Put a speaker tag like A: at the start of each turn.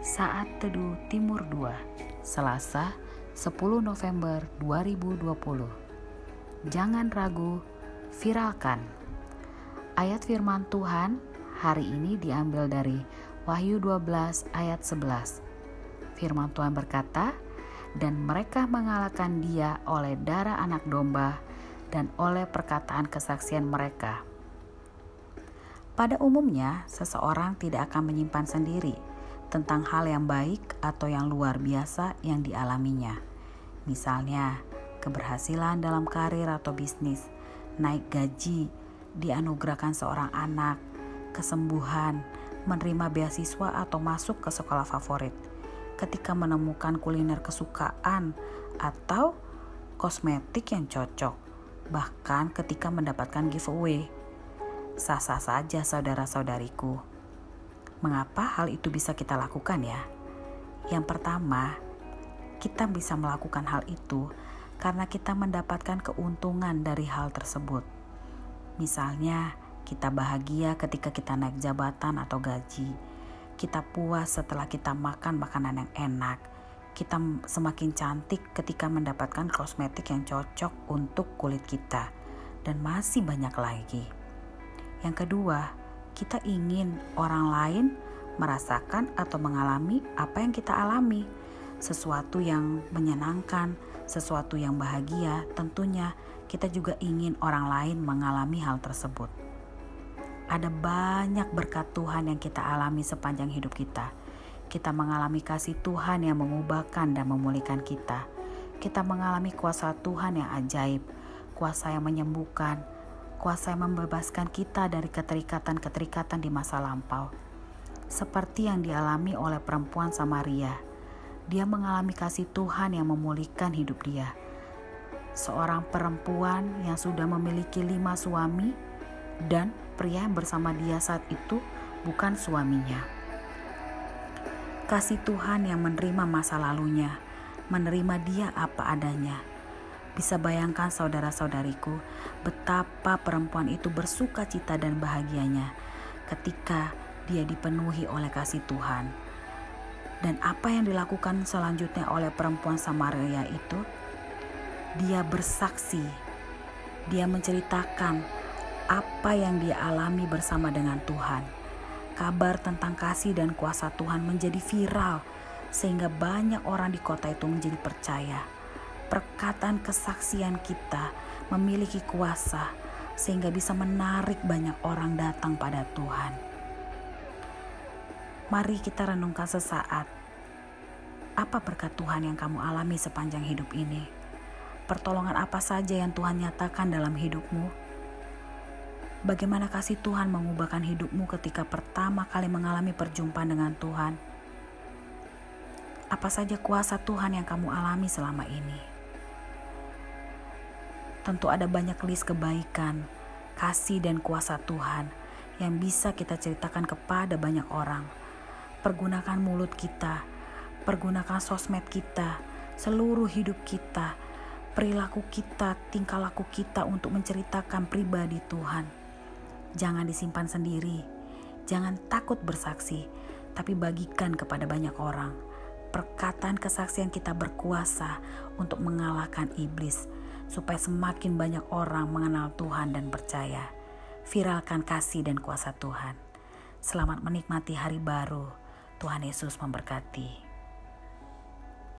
A: Saat Teduh Timur 2 Selasa 10 November 2020 Jangan ragu, viralkan. Ayat firman Tuhan hari ini diambil dari Wahyu 12 ayat 11 Firman Tuhan berkata, dan mereka mengalahkan dia oleh darah anak domba dan oleh perkataan kesaksian mereka. Pada umumnya, seseorang tidak akan menyimpan sendiri tentang hal yang baik atau yang luar biasa yang dialaminya. Misalnya, keberhasilan dalam karir atau bisnis, naik gaji, dianugerahkan seorang anak, kesembuhan, menerima beasiswa atau masuk ke sekolah favorit, ketika menemukan kuliner kesukaan atau kosmetik yang cocok, bahkan ketika mendapatkan giveaway. Sah-sah saja saudara-saudariku Mengapa hal itu bisa kita lakukan ya? Yang pertama, kita bisa melakukan hal itu karena kita mendapatkan keuntungan dari hal tersebut. Misalnya, kita bahagia ketika kita naik jabatan atau gaji. Kita puas setelah kita makan makanan yang enak. Kita semakin cantik ketika mendapatkan kosmetik yang cocok untuk kulit kita. Dan masih banyak lagi. Yang kedua, kita ingin orang lain merasakan atau mengalami apa yang kita alami, sesuatu yang menyenangkan, sesuatu yang bahagia. Tentunya, kita juga ingin orang lain mengalami hal tersebut. Ada banyak berkat Tuhan yang kita alami sepanjang hidup kita. Kita mengalami kasih Tuhan yang mengubahkan dan memulihkan kita. Kita mengalami kuasa Tuhan yang ajaib, kuasa yang menyembuhkan, kuasa yang membebaskan kita dari keterikatan-keterikatan di masa lampau. Seperti yang dialami oleh perempuan Samaria, dia mengalami kasih Tuhan yang memulihkan hidup dia. Seorang perempuan yang sudah memiliki lima suami dan pria yang bersama dia saat itu bukan suaminya. Kasih Tuhan yang menerima masa lalunya, menerima dia apa adanya, bisa bayangkan saudara-saudariku betapa perempuan itu bersuka cita dan bahagianya ketika dia dipenuhi oleh kasih Tuhan. Dan apa yang dilakukan selanjutnya oleh perempuan Samaria itu? Dia bersaksi, dia menceritakan apa yang dia alami bersama dengan Tuhan. Kabar tentang kasih dan kuasa Tuhan menjadi viral, sehingga banyak orang di kota itu menjadi percaya perkataan kesaksian kita memiliki kuasa sehingga bisa menarik banyak orang datang pada Tuhan. Mari kita renungkan sesaat. Apa berkat Tuhan yang kamu alami sepanjang hidup ini? Pertolongan apa saja yang Tuhan nyatakan dalam hidupmu? Bagaimana kasih Tuhan mengubahkan hidupmu ketika pertama kali mengalami perjumpaan dengan Tuhan? Apa saja kuasa Tuhan yang kamu alami selama ini? Tentu ada banyak list kebaikan, kasih dan kuasa Tuhan yang bisa kita ceritakan kepada banyak orang. Pergunakan mulut kita, pergunakan sosmed kita, seluruh hidup kita, perilaku kita, tingkah laku kita untuk menceritakan pribadi Tuhan. Jangan disimpan sendiri, jangan takut bersaksi, tapi bagikan kepada banyak orang. Perkataan kesaksian kita berkuasa untuk mengalahkan iblis supaya semakin banyak orang mengenal Tuhan dan percaya. Viralkan kasih dan kuasa Tuhan. Selamat menikmati hari baru. Tuhan Yesus memberkati.